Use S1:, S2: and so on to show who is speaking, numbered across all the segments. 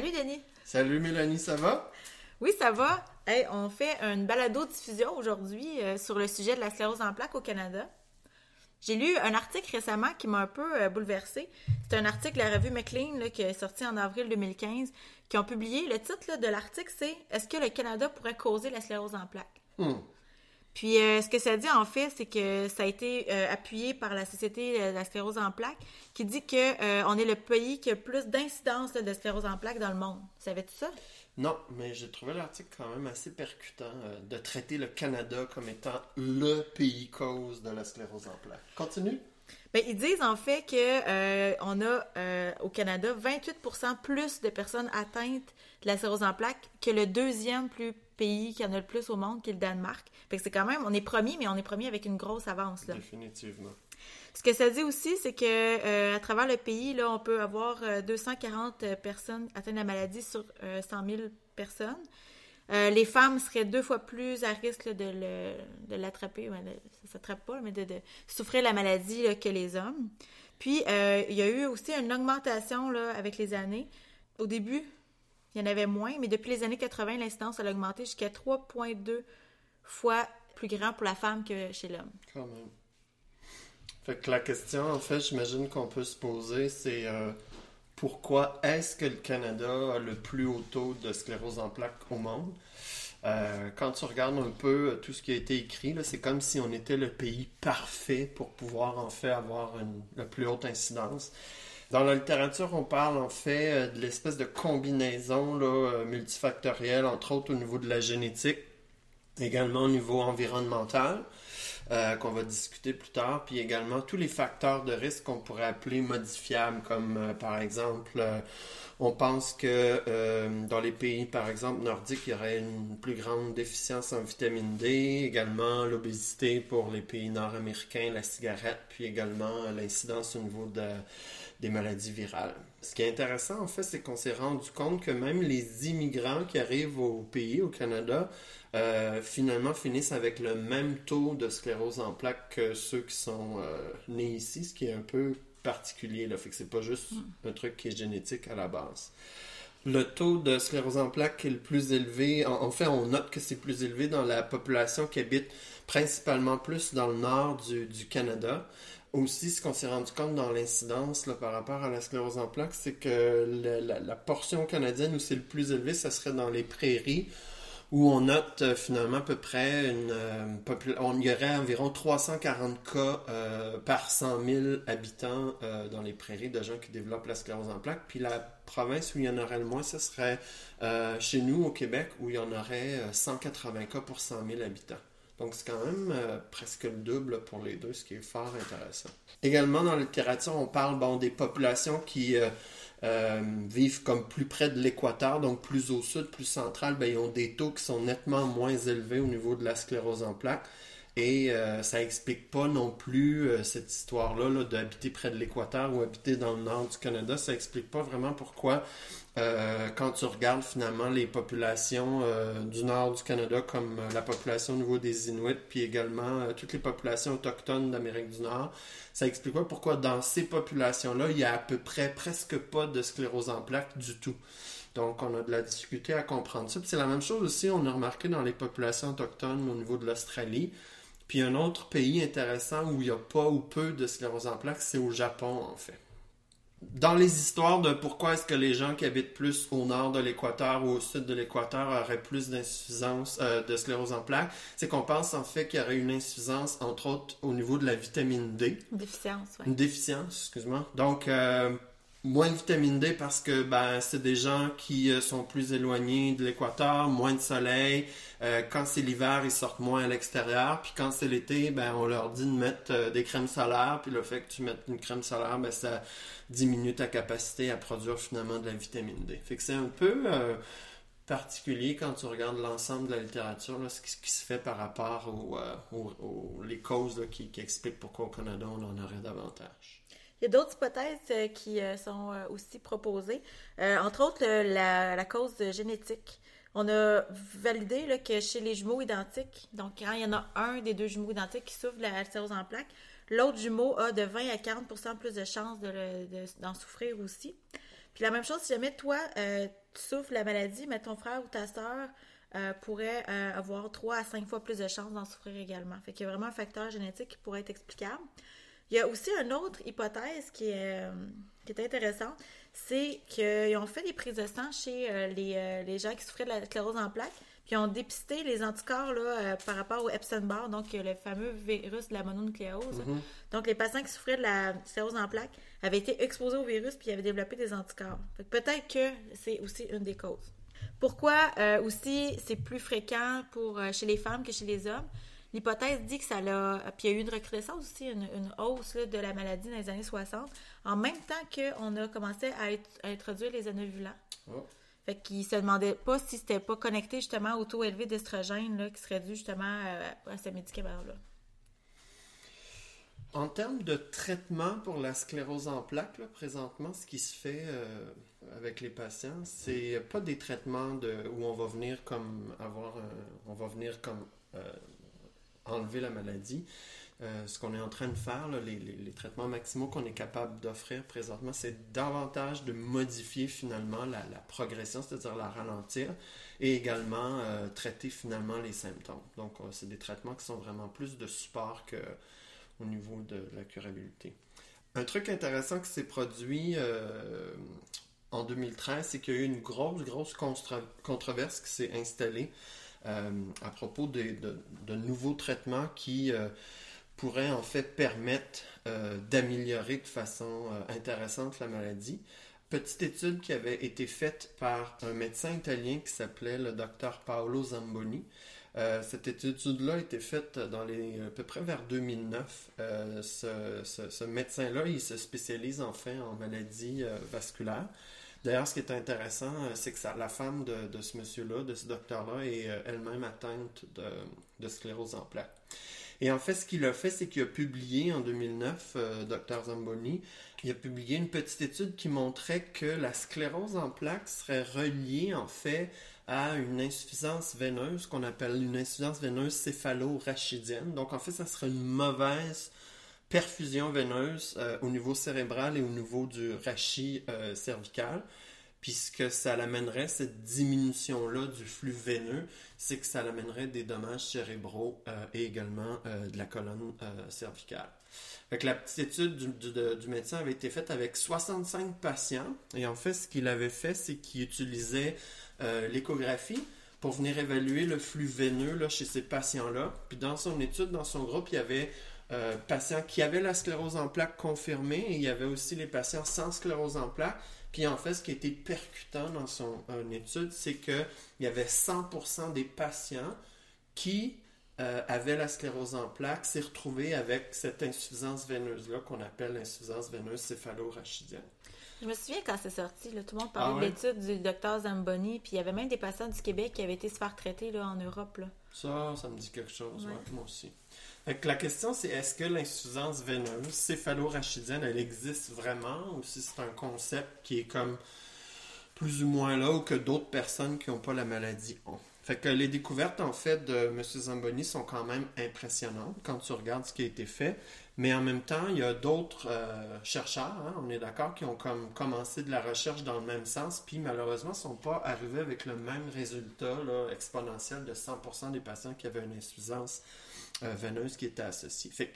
S1: Salut Denis.
S2: Salut Mélanie, ça va?
S1: Oui, ça va. Hey, on fait une balado-diffusion aujourd'hui euh, sur le sujet de la sclérose en plaques au Canada. J'ai lu un article récemment qui m'a un peu euh, bouleversée. C'est un article de la revue McLean là, qui est sorti en avril 2015, qui ont publié. Le titre là, de l'article, c'est Est-ce que le Canada pourrait causer la sclérose en plaques?
S2: Hmm.
S1: Puis euh, ce que ça dit en fait, c'est que ça a été euh, appuyé par la Société de la sclérose en plaques, qui dit que euh, on est le pays qui a plus d'incidence de sclérose en plaques dans le monde. Savais-tu ça?
S2: Non, mais j'ai trouvé l'article quand même assez percutant euh, de traiter le Canada comme étant le pays cause de la sclérose en plaques. Continue.
S1: Ben, ils disent en fait que euh, on a euh, au Canada 28% plus de personnes atteintes de la sclérose en plaques que le deuxième plus pays qui en a le plus au monde, qui est le Danemark. Fait que c'est quand même, on est premier, mais on est premier avec une grosse avance là.
S2: Définitivement.
S1: Ce que ça dit aussi, c'est que euh, à travers le pays, là, on peut avoir euh, 240 personnes atteintes de la maladie sur euh, 100 000 personnes. Euh, les femmes seraient deux fois plus à risque là, de, le- de l'attraper, ouais, de- ça s'attrape pas, mais de, de souffrir la maladie là, que les hommes. Puis, euh, il y a eu aussi une augmentation là, avec les années. Au début, il y en avait moins, mais depuis les années 80, l'incidence a augmenté jusqu'à 3,2 fois plus grand pour la femme que chez l'homme.
S2: Quand même. Fait que la question, en fait, j'imagine qu'on peut se poser, c'est euh, pourquoi est-ce que le Canada a le plus haut taux de sclérose en plaques au monde? Euh, quand tu regardes un peu euh, tout ce qui a été écrit, c'est comme si on était le pays parfait pour pouvoir en fait avoir la plus haute incidence. Dans la littérature, on parle en fait euh, de l'espèce de combinaison là, euh, multifactorielle, entre autres au niveau de la génétique, également au niveau environnemental euh, qu'on va discuter plus tard, puis également tous les facteurs de risque qu'on pourrait appeler modifiables, comme par exemple, on pense que dans les pays, par exemple, nordiques, il y aurait une plus grande déficience en vitamine D, également l'obésité pour les pays nord-américains, la cigarette, puis également l'incidence au niveau de, des maladies virales. Ce qui est intéressant, en fait, c'est qu'on s'est rendu compte que même les immigrants qui arrivent au pays, au Canada, euh, finalement finissent avec le même taux de sclérose en plaques que ceux qui sont euh, nés ici, ce qui est un peu particulier. Là. Fait que c'est pas juste un truc qui est génétique à la base. Le taux de sclérose en plaques est le plus élevé. En, en fait, on note que c'est plus élevé dans la population qui habite principalement plus dans le nord du, du Canada. Aussi, ce qu'on s'est rendu compte dans l'incidence par rapport à la sclérose en plaques, c'est que la, portion canadienne où c'est le plus élevé, ça serait dans les prairies, où on note euh, finalement à peu près une euh, on y aurait environ 340 cas euh, par 100 000 habitants euh, dans les prairies de gens qui développent la sclérose en plaques. Puis la province où il y en aurait le moins, ce serait chez nous au Québec, où il y en aurait euh, 180 cas pour 100 000 habitants. Donc c'est quand même euh, presque le double pour les deux, ce qui est fort intéressant. Également dans la littérature, on parle des populations qui euh, euh, vivent comme plus près de l'équateur, donc plus au sud, plus central, ben, ils ont des taux qui sont nettement moins élevés au niveau de la sclérose en plaques. Et ça explique pas non plus cette histoire-là là, d'habiter près de l'équateur ou habiter dans le nord du Canada. Ça explique pas vraiment pourquoi, euh, quand tu regardes finalement les populations euh, du nord du Canada, comme euh, la population au niveau des Inuits, puis également toutes les populations autochtones d'Amérique du Nord, ça explique pas pourquoi dans ces populations-là, il y a à peu près presque pas de sclérose en plaques du tout. Donc, on a de la difficulté à comprendre ça. C'est la même chose aussi, on a remarqué dans les populations autochtones au niveau de l'Australie. Puis un autre pays intéressant où il n'y a pas ou peu de sclérose en plaques, c'est au Japon, en fait. Dans les histoires de pourquoi est-ce que les gens qui habitent plus au nord de l'équateur ou au sud de l'équateur auraient plus d'insuffisance euh, de sclérose en plaques, c'est qu'on pense en fait qu'il y aurait une insuffisance, entre autres, au niveau de la vitamine D.
S1: Déficience, ouais.
S2: Une déficience, excuse-moi. Donc, euh, moins de vitamine D parce que ben, c'est des gens qui euh, sont plus éloignés de l'équateur, moins de soleil. Euh, quand c'est l'hiver, ils sortent moins à l'extérieur. Puis quand c'est l'été, ben, on leur dit de mettre euh, des crèmes solaires. Puis le fait que tu mettes une crème solaire, ben, ça diminue ta capacité à produire finalement de la vitamine D. Fait que c'est un peu particulier quand tu regardes l'ensemble de la littérature, là, ce, qui, se fait par rapport aux, les causes qui, qui expliquent pourquoi au Canada on en aurait davantage.
S1: Il y a d'autres hypothèses euh, qui euh, sont euh, aussi proposées, entre autres la, cause génétique. On a validé que chez les jumeaux identiques, donc quand il y en a un des deux jumeaux identiques qui souffre de la sclérose en plaques, l'autre jumeau a de 20 à 40% plus de chances d'en souffrir aussi. Puis la même chose, si jamais toi, tu souffres la maladie, mais ton frère ou ta euh, pourrait avoir 3 à 5 fois plus de chances d'en souffrir également. Fait qu'il y a vraiment un facteur génétique qui pourrait être explicable. Il y a aussi une autre hypothèse qui est, qui est intéressante, c'est qu'ils ont fait des prises de sang chez les, les, gens qui souffraient de la sclérose en plaques, puis ils ont dépisté les anticorps là, par rapport au Epstein-Barr, donc le fameux virus de la mononucléose. Mm-hmm. Donc les patients qui souffraient de la sclérose en plaques avaient été exposés au virus puis avaient développé des anticorps. Peut-être que c'est aussi une des causes. Pourquoi euh, aussi c'est plus fréquent pour euh, chez les femmes que chez les hommes? L'hypothèse dit que ça l'a. Puis il y a eu une recrudescence aussi, une, hausse de la maladie dans les années 60, en même temps qu'on a commencé à, introduire les anovulants. Oh. Fait qu'ils se demandaient pas si c'était pas connecté justement au taux élevé d'estrogène qui serait dû justement à, à ces médicaments-là.
S2: En termes de traitement pour la sclérose en plaques, présentement, ce qui se fait euh, avec les patients, c'est pas des traitements de, où on va venir comme avoir, on va venir comme euh, enlever la maladie. Euh, ce qu'on est en train de faire, les, traitements maximaux qu'on est capable d'offrir présentement, c'est davantage de modifier finalement la, progression, c'est-à-dire la ralentir, et également traiter finalement les symptômes. Donc, c'est des traitements qui sont vraiment plus de support que au niveau de la curabilité. Un truc intéressant qui s'est produit euh, en 2013, c'est qu'il y a eu une grosse, grosse controverse qui s'est installée euh, à propos de, nouveaux traitements qui euh, pourraient en fait permettre d'améliorer de façon intéressante la maladie. Petite étude qui avait été faite par un médecin italien qui s'appelait le docteur Paolo Zamboni. Euh, cette étude-là a été faite dans les, à peu près vers 2009. Euh, ce, médecin-là, il se spécialise enfin en maladies euh, vasculaires. D'ailleurs, ce qui est intéressant, c'est que la femme de, ce monsieur-là, de ce docteur-là, est elle-même atteinte de, sclérose en plaques. Et en fait, ce qu'il a fait, c'est qu'il a publié en 2009, docteur Zamboni, il a publié une petite étude qui montrait que la sclérose en plaques serait reliée en fait à une insuffisance veineuse qu'on appelle une insuffisance veineuse céphalo-rachidienne. Donc en fait, ça serait une mauvaise perfusion veineuse euh, au niveau cérébral et au niveau du rachis euh, cervical, puisque ça l'amènerait, cette diminution-là du flux veineux, c'est que ça l'amènerait des dommages cérébraux euh, et également de la colonne cervicale. Fait la petite étude du, du, médecin avait été faite avec 65 patients, et en fait, ce qu'il avait fait, c'est qu'il utilisait l'échographie pour venir évaluer le flux veineux là, chez ces patients-là. Puis dans son étude, dans son groupe, il y avait euh, patients qui avaient la sclérose en plaques confirmée et il y avait aussi les patients sans sclérose en plaques. Puis en fait, ce qui était percutant dans son euh, étude, c'est qu'il y avait 100% des patients qui avaient la sclérose en plaques s'est retrouvé avec cette insuffisance veineuse-là qu'on appelle l'insuffisance veineuse céphalo-rachidienne.
S1: Je me souviens quand c'est sorti, tout le monde parlait ah de l'étude du docteur Zamboni, puis il y avait même des patients du Québec qui avaient été se faire traiter là, en Europe. Là.
S2: Ça, ça me dit quelque chose, moi aussi. la question, c'est est-ce que l'insuffisance veineuse céphalo-rachidienne, elle existe vraiment, ou si c'est un concept qui est comme plus ou moins là, ou que d'autres personnes qui n'ont pas la maladie ont? Fait que les découvertes, en fait, de M. Zamboni sont quand même impressionnantes quand tu regardes ce qui a été fait. Mais en même temps, il y a d'autres euh, chercheurs, hein, on est d'accord, qui ont comme commencé de la recherche dans le même sens, puis malheureusement ne sont pas arrivés avec le même résultat exponentiel de 100% des patients qui avaient une insuffisance euh, veineuse qui était associée. Fait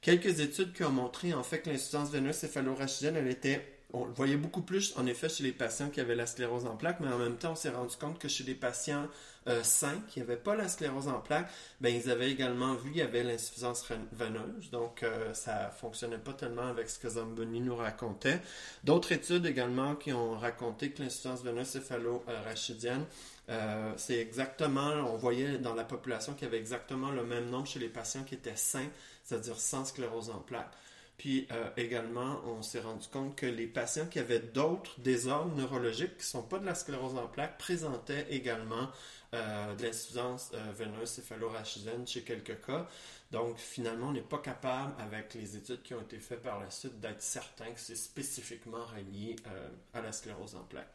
S2: quelques études qui ont montré en fait que l'insuffisance veineuse céphalo-rachidienne, elle était on le voyait beaucoup plus, en effet, chez les patients qui avaient la sclérose en plaques, mais en même temps, on s'est rendu compte que chez les patients euh, sains qui n'avaient pas la sclérose en plaques, ben, ils avaient également vu qu'il y avait l'insuffisance veineuse. Donc, euh, ça fonctionnait pas tellement avec ce que Zamboni nous racontait. D'autres études également qui ont raconté que l'insuffisance veineuse céphalo-rachidienne, euh, c'est exactement, on voyait dans la population qu'il y avait exactement le même nombre chez les patients qui étaient sains, c'est-à-dire sans sclérose en plaques. Puis euh, également, on s'est rendu compte que les patients qui avaient d'autres désordres neurologiques qui ne sont pas de la sclérose en plaques présentaient également euh, de l'insuffisance euh, veineuse céphalo-rachidienne chez quelques cas. Donc finalement, on n'est pas capable, avec les études qui ont été faites par la suite, d'être certain que c'est spécifiquement relié à la sclérose en plaques.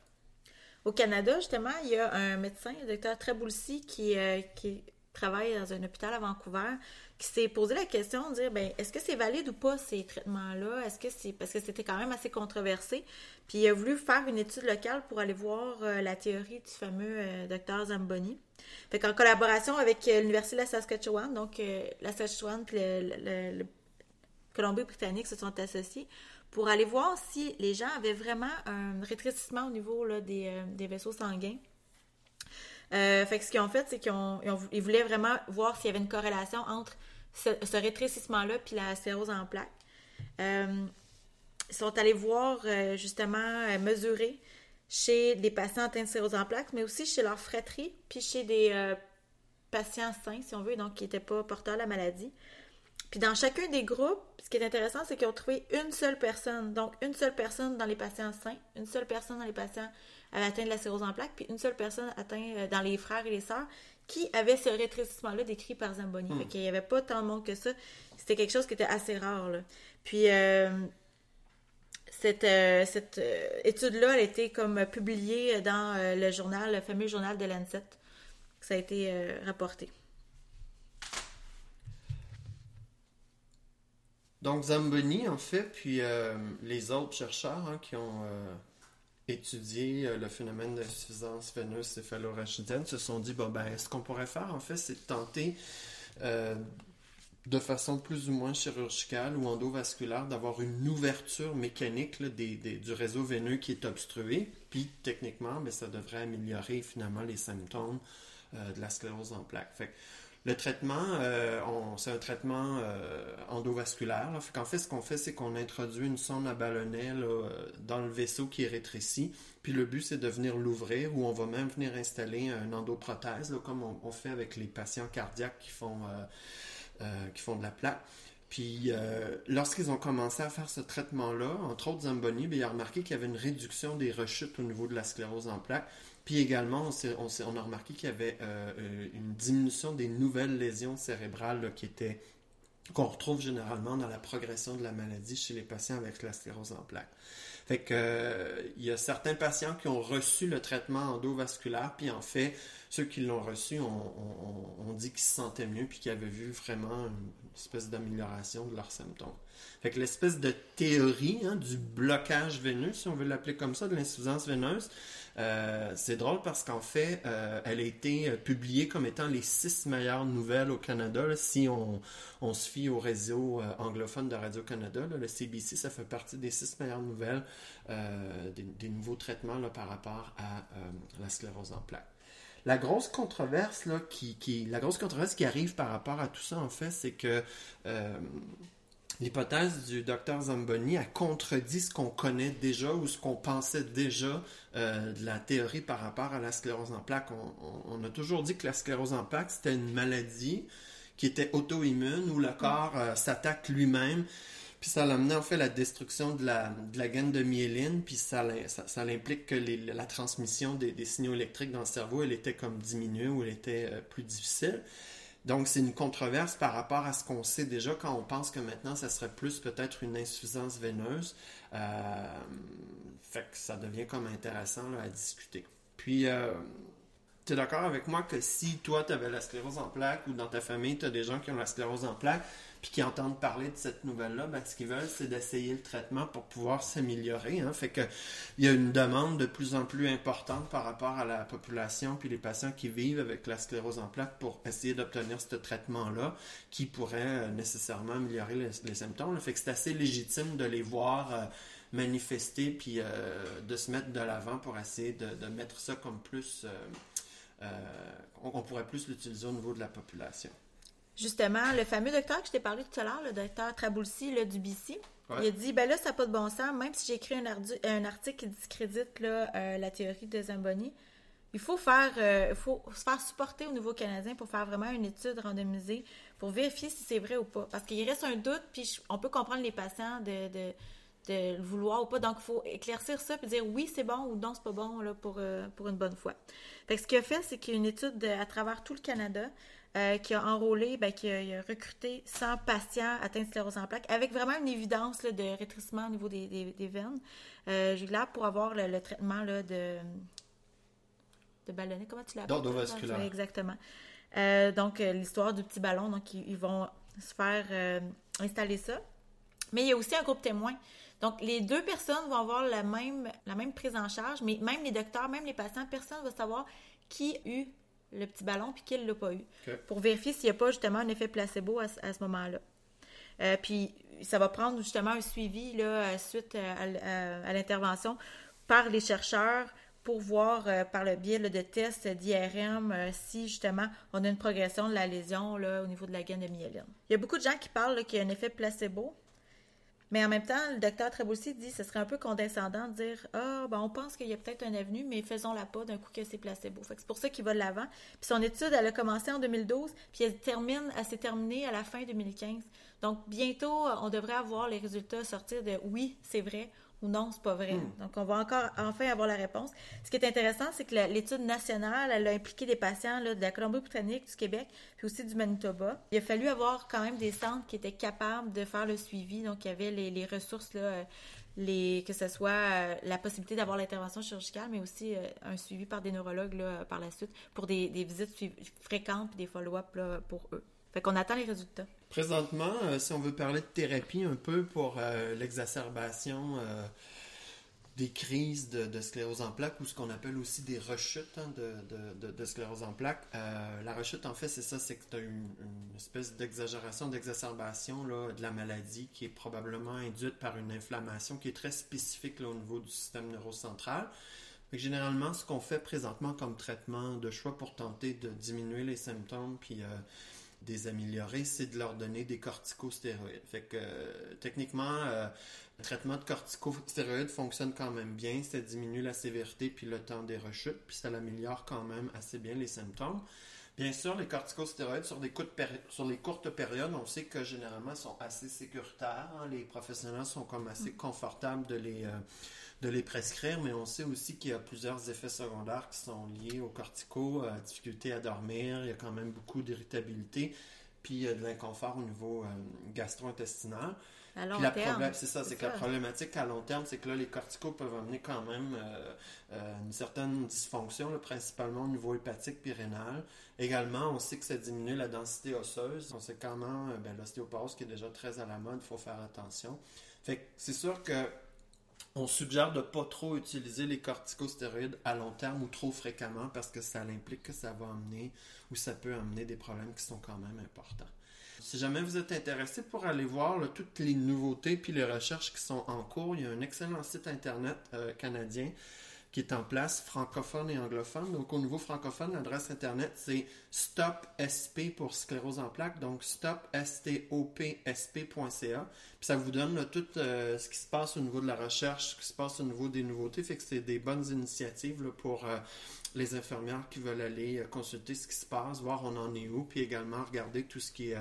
S1: Au Canada, justement, il y a un médecin, le docteur Treboulsi, qui, qui travaille dans un hôpital à Vancouver, qui s'est posé la question de dire ben est-ce que c'est valide ou pas ces traitements-là? Est-ce que c'est parce que c'était quand même assez controversé. Puis il a voulu faire une étude locale pour aller voir euh, la théorie du fameux euh, docteur Zamboni. Fait qu'en collaboration avec euh, l'université de la Saskatchewan, donc la Saskatchewan puis le, Colombie-Britannique se sont associés pour aller voir si les gens avaient vraiment un rétrécissement au niveau des, vaisseaux sanguins. Fait que ce qu'ils ont fait, c'est qu'ils voulaient vraiment voir s'il y avait une corrélation entre ce, rétrécissement-là puis la sclérose en plaques. Euh, ils sont allés voir, euh, justement, mesurer chez des patients atteints de sclérose en plaques, mais aussi chez leur fratrie, puis chez des patients sains, si on veut, donc qui n'étaient pas porteurs de la maladie. Puis dans chacun des groupes, ce qui est intéressant, c'est qu'ils ont trouvé une seule personne. Donc, une seule personne dans les patients sains, une seule personne dans les patients atteint de la cirrhose en plaques, puis une seule personne atteinte euh, dans les frères et les sœurs qui avait ce rétrécissement-là décrit par Zamboni. Hmm. Il n'y avait pas tant de monde que ça. C'était quelque chose qui était assez rare. Puis euh, cette, euh, cette étude-là, elle a été comme publiée dans le journal, le fameux journal de Lancet. Ça a été rapporté.
S2: Donc Zamboni, en fait, puis les autres chercheurs hein, qui ont étudier euh, le phénomène d'insuffisance veineuse céphalo-rachidienne se sont dit, bon, ben, ce qu'on pourrait faire, en fait, c'est tenter euh, de façon plus ou moins chirurgicale ou endovasculaire d'avoir une ouverture mécanique du réseau veineux qui est obstrué. Puis, techniquement, mais ben, ça devrait améliorer finalement les symptômes euh, de la sclérose en plaques. Fait le traitement, euh, c'est un traitement euh, endovasculaire. En fait, ce qu'on fait, c'est qu'on introduit une sonde à ballonnet euh, dans le vaisseau qui est rétréci. Puis le but, c'est de venir l'ouvrir ou on va même venir installer une endoprothèse, comme on, fait avec les patients cardiaques qui font, font de la plaque. Puis lorsqu'ils ont commencé à faire ce traitement-là, entre autres Zamboni, bien, il a remarqué qu'il y avait une réduction des rechutes au niveau de la sclérose en plaques. Puis également, on, a remarqué qu'il y avait euh, euh, une diminution des nouvelles lésions cérébrales qui étaient qu'on retrouve généralement dans la progression de la maladie chez les patients avec la sclérose en plaques. Fait que euh, il y a certains patients qui ont reçu le traitement endovasculaire, puis en fait, ceux qui l'ont reçu ont, dit qu'ils se sentaient mieux, puis qu'ils avaient vu vraiment une espèce d'amélioration de leurs symptômes. Fait que l'espèce de théorie hein, du blocage veineux, si on veut l'appeler comme ça, de l'insuffisance veineuse, euh, c'est drôle parce qu'en fait, euh, elle a été euh, publiée comme étant les six meilleures nouvelles au Canada. si on, se fie au réseau anglophone de Radio-Canada, le CBC, ça fait partie des six meilleures nouvelles des, nouveaux traitements par rapport à la sclérose en plaques. La grosse controverse la grosse controverse qui arrive par rapport à tout ça, en fait, c'est que l'hypothèse du docteur Zamboni a contredit ce qu'on connaît déjà ou ce qu'on pensait déjà euh, de la théorie par rapport à la sclérose en plaques. On, a toujours dit que la sclérose en plaques, c'était une maladie qui était auto-immune où le corps euh, s'attaque lui-même. Puis ça l'amenait en fait la destruction de la, de la gaine de myéline, puis ça, ça, implique que la transmission des, signaux électriques dans le cerveau, elle était comme diminuée ou elle était euh, plus difficile. Donc, c'est une controverse par rapport à ce qu'on sait déjà quand on pense que maintenant, ça serait plus peut-être une insuffisance veineuse. Euh, fait que ça devient comme intéressant à discuter. Puis, euh, tu es d'accord avec moi que si toi, tu avais la sclérose en plaques ou dans ta famille, tu as des gens qui ont la sclérose en plaques, puis qui entendent parler de cette nouvelle-là, ben, ce qu'ils veulent, c'est d'essayer le traitement pour pouvoir s'améliorer. Hein. Fait que il y a une demande de plus en plus importante par rapport à la population puis les patients qui vivent avec la sclérose en plaques pour essayer d'obtenir ce traitement-là qui pourrait euh, nécessairement améliorer les, symptômes. Fait que c'est assez légitime de les voir euh, manifester puis euh, de se mettre de l'avant pour essayer de, mettre ça comme plus on, pourrait plus l'utiliser au niveau de la population.
S1: Justement, le fameux docteur que je t'ai parlé tout à l'heure, le docteur Traboulsi du BC, il a dit ben là, ça n'a pas de bon sens, même si j'ai écrit un, un, article qui discrédite euh, la théorie de Zamboni, il faut faire euh, faut se faire supporter au niveau canadien pour faire vraiment une étude randomisée pour vérifier si c'est vrai ou pas. Parce qu'il reste un doute, puis on peut comprendre les patients de, le vouloir ou pas. Donc, il faut éclaircir ça puis dire oui, c'est bon ou non, c'est pas bon là, pour, euh, pour une bonne fois. Fait ce qu'il a fait, c'est qu'il y a une étude à travers tout le Canada euh, qui a enrôlé, ben, qui a, recruté 100 patients atteints de sclérose en plaques avec vraiment une évidence de rétrécissement au niveau des, des, veines. Euh, là pour avoir le, traitement là, de, de ballonnet, comment tu l'appelles?
S2: D'endovasculaire.
S1: Exactement. Euh, donc, euh, l'histoire du petit ballon. Donc, ils, ils vont se faire installer ça. Mais il y a aussi un groupe témoin. Donc, les deux personnes vont avoir la même, la même prise en charge, mais même les docteurs, même les patients, personne ne va savoir qui a eu le petit ballon puis qui ne l'a pas eu. Pour vérifier s'il n'y a pas justement un effet placebo à, ce- à ce moment-là. Euh, puis, ça va prendre justement un suivi là, euh, suite à, à- à l'intervention par les chercheurs pour voir euh, par le biais là, de tests d'IRM euh, si justement on a une progression de la lésion là, au niveau de la gaine de myéline. Il y a beaucoup de gens qui parlent qu'il y a un effet placebo, mais en même temps, le docteur Treboussi dit que ce serait un peu condescendant de dire Ah, ben, on pense qu'il y a peut-être un avenue, mais faisons-la pas d'un coup que c'est placebo. C'est pour ça qu'il va de l'avant. Puis son étude, elle a commencé en 2012, puis elle, termine, elle s'est terminée à la fin 2015. Donc, bientôt, on devrait avoir les résultats sortir de oui, c'est vrai ou non, c'est pas vrai. Donc, on va encore enfin avoir la réponse. Ce qui est intéressant, c'est que l'étude nationale, elle a impliqué des patients là, de la Colombie-Britannique, du Québec, puis aussi du Manitoba. Il a fallu avoir quand même des centres qui étaient capables de faire le suivi. Donc, il y avait les, les ressources, là, les, que ce soit euh, la possibilité d'avoir l'intervention chirurgicale, mais aussi euh, un suivi par des neurologues là, par la suite pour des, des visites fréquentes puis des follow-up pour eux. Fait qu'on attend les résultats.
S2: Présentement, euh, si on veut parler de thérapie un peu pour euh, l'exacerbation euh, des crises de, sclérose en plaques ou ce qu'on appelle aussi des rechutes hein, de, sclérose en plaques, la rechute, en fait, c'est ça, c'est que as une, espèce d'exagération, d'exacerbation de la maladie qui est probablement induite par une inflammation qui est très spécifique au niveau du système neurocentral. Que généralement, ce qu'on fait présentement comme traitement de choix pour tenter de diminuer les symptômes puis des améliorer, c'est de leur donner des corticostéroïdes. Fait que euh, techniquement, euh, le traitement de corticostéroïdes fonctionne quand même bien. Ça diminue la sévérité puis le temps des rechutes, puis ça améliore quand même assez bien les symptômes. Bien sûr, les corticostéroïdes sur, des courtes péri- sur les courtes périodes, on sait que généralement sont assez sécuritaires. hein. Les professionnels sont comme assez confortables de les, euh, de les prescrire, mais on sait aussi qu'il y a plusieurs effets secondaires qui sont liés aux corticos, euh, difficulté à dormir, il y a quand même beaucoup d'irritabilité, puis euh, de l'inconfort au niveau euh, gastro-intestinal.
S1: À long
S2: Puis la
S1: terme.
S2: problème, c'est ça, c'est que la problématique à long terme, c'est que là, les corticos peuvent amener quand même euh, euh, une certaine dysfonction, là, principalement au niveau hépatique puis rénal. Également, on sait que ça diminue la densité osseuse. On sait comment euh, ben, l'ostéoporose qui est déjà très à la mode, il faut faire attention. Fait que c'est sûr que on suggère de pas trop utiliser les corticostéroïdes à long terme ou trop fréquemment parce que ça implique que ça va amener ou ça peut amener des problèmes qui sont quand même importants. Si jamais vous êtes intéressé pour aller voir toutes les nouveautés puis les recherches qui sont en cours, il y a un excellent site internet euh, canadien qui est en place, francophone et anglophone. Donc au niveau francophone, l'adresse internet c'est stopsp pour sclérose en plaques, donc stopsp.ca. Puis ça vous donne là, tout euh, ce qui se passe au niveau de la recherche, ce qui se passe au niveau des nouveautés. Fait que c'est des bonnes initiatives là, pour euh, les infirmières qui veulent aller euh, consulter ce qui se passe, voir on en est où, puis également regarder tout ce qui est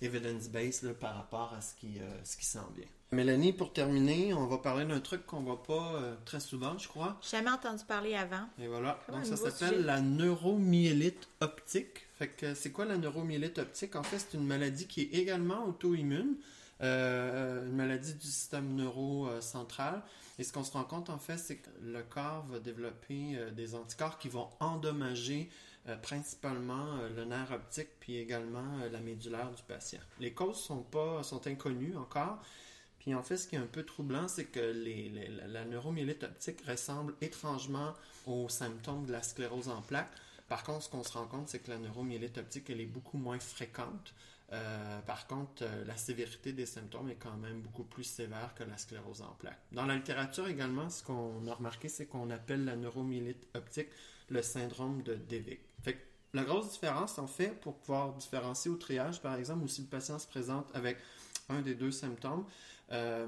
S2: evidence-based là, par rapport à ce qui, euh, ce qui s'en vient. Mélanie, pour terminer, on va parler d'un truc qu'on voit pas euh, très souvent, je crois.
S1: J'ai jamais entendu parler avant.
S2: Et voilà.
S1: Comme
S2: Donc ça s'appelle la neuromyélite optique. Fait que c'est quoi la neuromyélite optique? En fait, c'est une maladie qui est également auto-immune, euh, une maladie du système neurocentral. Et ce qu'on se rend compte, en fait, c'est que le corps va développer euh, des anticorps qui vont endommager euh, principalement euh, le nerf optique puis également euh, la médulaire du patient. Les causes sont pas sont inconnues encore. Puis en fait, ce qui est un peu troublant, c'est que la, neuromyélite optique ressemble étrangement aux symptômes de la sclérose en plaques. Par contre, ce qu'on se rend compte, c'est que la neuromyélite optique, elle est beaucoup moins fréquente. Euh, par contre, euh, la sévérité des symptômes est quand même beaucoup plus sévère que la sclérose en plaques. Dans la littérature également, ce qu'on a remarqué, c'est qu'on appelle la neuromyélite optique le syndrome de Devic. La grosse différence, en fait, pour pouvoir différencier au triage, par exemple, ou si le patient se présente avec un des deux symptômes, euh,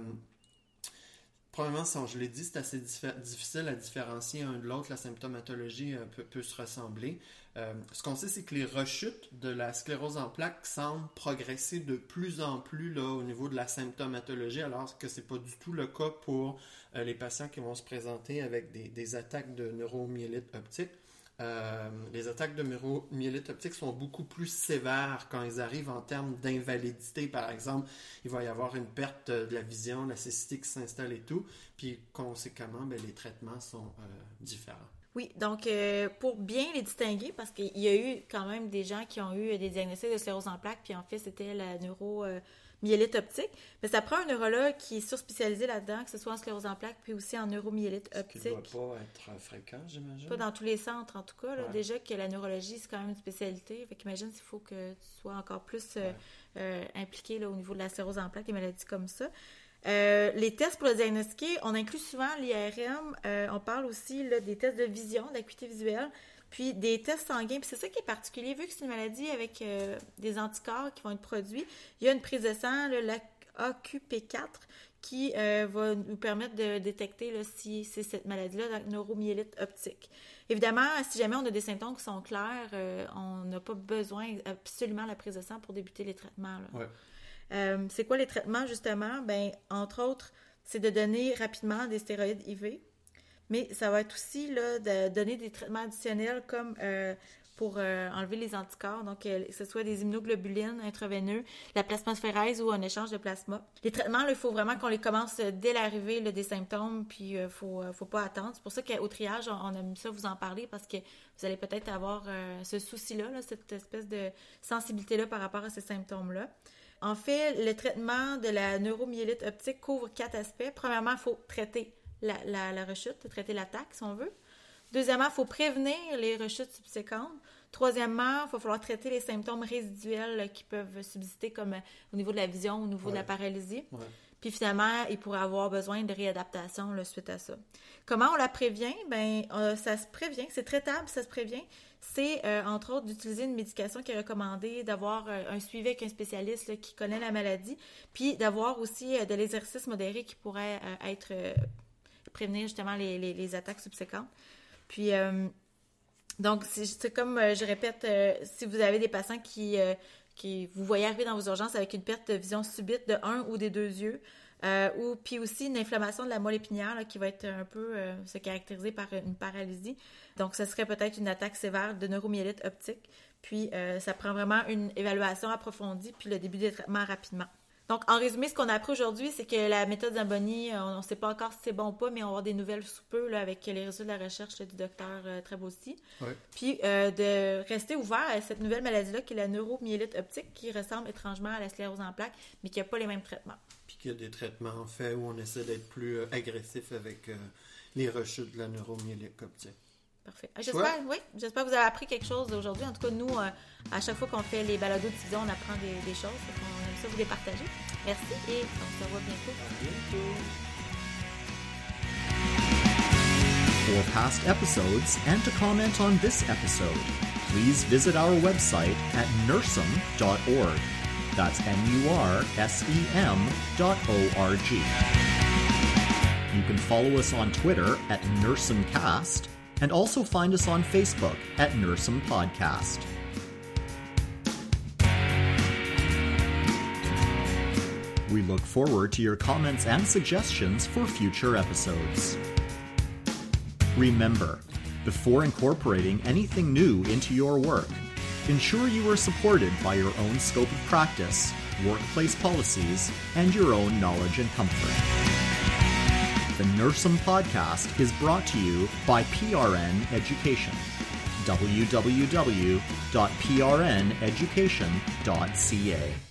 S2: Premièrement, ça, je l'ai dit, c'est assez diffi- difficile à différencier un de l'autre. La symptomatologie euh, peut, se ressembler. Euh, ce qu'on sait, c'est que les rechutes de la sclérose en plaques semblent progresser de plus en plus au niveau de la symptomatologie, alors que c'est pas du tout le cas pour les patients qui vont se présenter avec des, des attaques de neuromyélite optique. Euh, les attaques de neuromyélite optique sont beaucoup plus sévères quand ils arrivent en termes d'invalidité, par exemple il va y avoir une perte de la vision, la cécité qui s'installe et tout. Puis conséquemment, ben, les traitements sont euh, différents.
S1: Oui, donc euh, pour bien les distinguer, parce qu'il y a eu quand même des gens qui ont eu des diagnostics de sclérose en plaques, puis en fait, c'était la neuro myélite optique. Mais ça prend un neurologue qui est surspécialisé là-dedans, que ce soit en sclérose en plaques, puis aussi en neuromyélite optique.
S2: Ne doit pas être fréquent, j'imagine.
S1: Pas dans tous les centres, en tout cas. Déjà que la neurologie, c'est quand même une spécialité. Fait qu'imagine s'il faut que tu sois encore plus euh, euh, impliqué là, au niveau de la sclérose en plaques, des maladies comme ça. Euh, les tests pour le diagnostiquer, on inclut souvent l'IRM. on parle aussi là, des tests de vision, d'acuité visuelle. Puis des tests sanguins, puis c'est ça qui est particulier, vu que c'est une maladie avec euh, des anticorps qui vont être produits, il y a une prise de sang, l'AQP4, qui euh, va nous permettre de détecter si c'est cette maladie-là, la neuromyélite optique. Évidemment, si jamais on a des symptômes qui sont clairs, euh, on n'a pas besoin absolument de la prise de sang pour débuter les traitements. c'est quoi les traitements, justement? Ben, entre autres, c'est de donner rapidement des stéroïdes IV mais ça va être aussi là, de donner des traitements additionnels comme euh, pour euh, enlever les anticorps, donc euh, que ce soit des immunoglobulines intraveineux, la plasmaphérèse ou un échange de plasma. Les traitements, il faut vraiment qu'on les commence dès l'arrivée des symptômes, puis il faut, faut pas attendre. C'est pour ça qu'au triage, on, a mis ça vous en parler parce que vous allez peut-être avoir ce souci-là, cette espèce de sensibilité-là par rapport à ces symptômes-là. En fait, le traitement de la neuromyélite optique couvre quatre aspects. Premièrement, il faut traiter la, la, rechute, traiter l'attaque, si on veut. Deuxièmement, il faut prévenir les rechutes subséquentes. Troisièmement, il va falloir traiter les symptômes résiduels qui peuvent subsister, comme euh, au niveau de la vision, au niveau de la paralysie. Puis finalement, il pourrait avoir besoin de réadaptation suite à ça. Comment on la prévient? Ben, euh, ça se prévient, c'est traitable, ça se prévient. C'est euh, entre autres d'utiliser une médication qui est recommandée, d'avoir un suivi avec un spécialiste qui connaît la maladie, puis d'avoir aussi de l'exercice modéré qui pourrait être prévenir justement les, attaques subséquentes. Puis, euh, donc, c'est comme euh, je répète, euh, si vous avez des patients qui, qui vous voyez arriver dans vos urgences avec une perte de vision subite de un ou des deux yeux, ou puis aussi une inflammation de la moelle épinière qui va être un peu se caractériser par une paralysie. Donc, ce serait peut-être une attaque sévère de neuromyélite optique. Puis, ça prend vraiment une évaluation approfondie puis le début des traitements rapidement. Donc, en résumé, ce qu'on a appris aujourd'hui, c'est que la méthode Zamboni, euh, on ne sait pas encore si c'est bon ou pas, mais on va avoir des nouvelles sous peu là, avec les résultats de la recherche du docteur euh, Trabossi. Puis, euh, de rester ouvert à cette nouvelle maladie-là, qui est la neuromyélite optique, qui ressemble étrangement à la sclérose en plaques, mais qui n'a pas les mêmes traitements.
S2: Puis qu'il y a des traitements, en fait, où on essaie d'être plus agressif avec les rechutes de la neuromyélite optique.
S1: Parfait. J'espère, oui, j'espère que vous avez appris quelque chose aujourd'hui. En tout cas, nous, à chaque fois qu'on fait les balados de on apprend des, des choses ça vous les partager. Merci et on se revoit bientôt.
S3: For past episodes and to comment on this episode, please visit our website at nursem.org. That's N-U-R-S-E-M dot O-R-G. You can follow us on Twitter at NursemCast and also find us on Facebook at Nursem Podcast. We look forward to your comments and suggestions for future episodes. Remember, before incorporating anything new into your work, ensure you are supported by your own scope of practice, workplace policies, and your own knowledge and comfort. The Nursem podcast is brought to you by PRN Education. www.prneducation.ca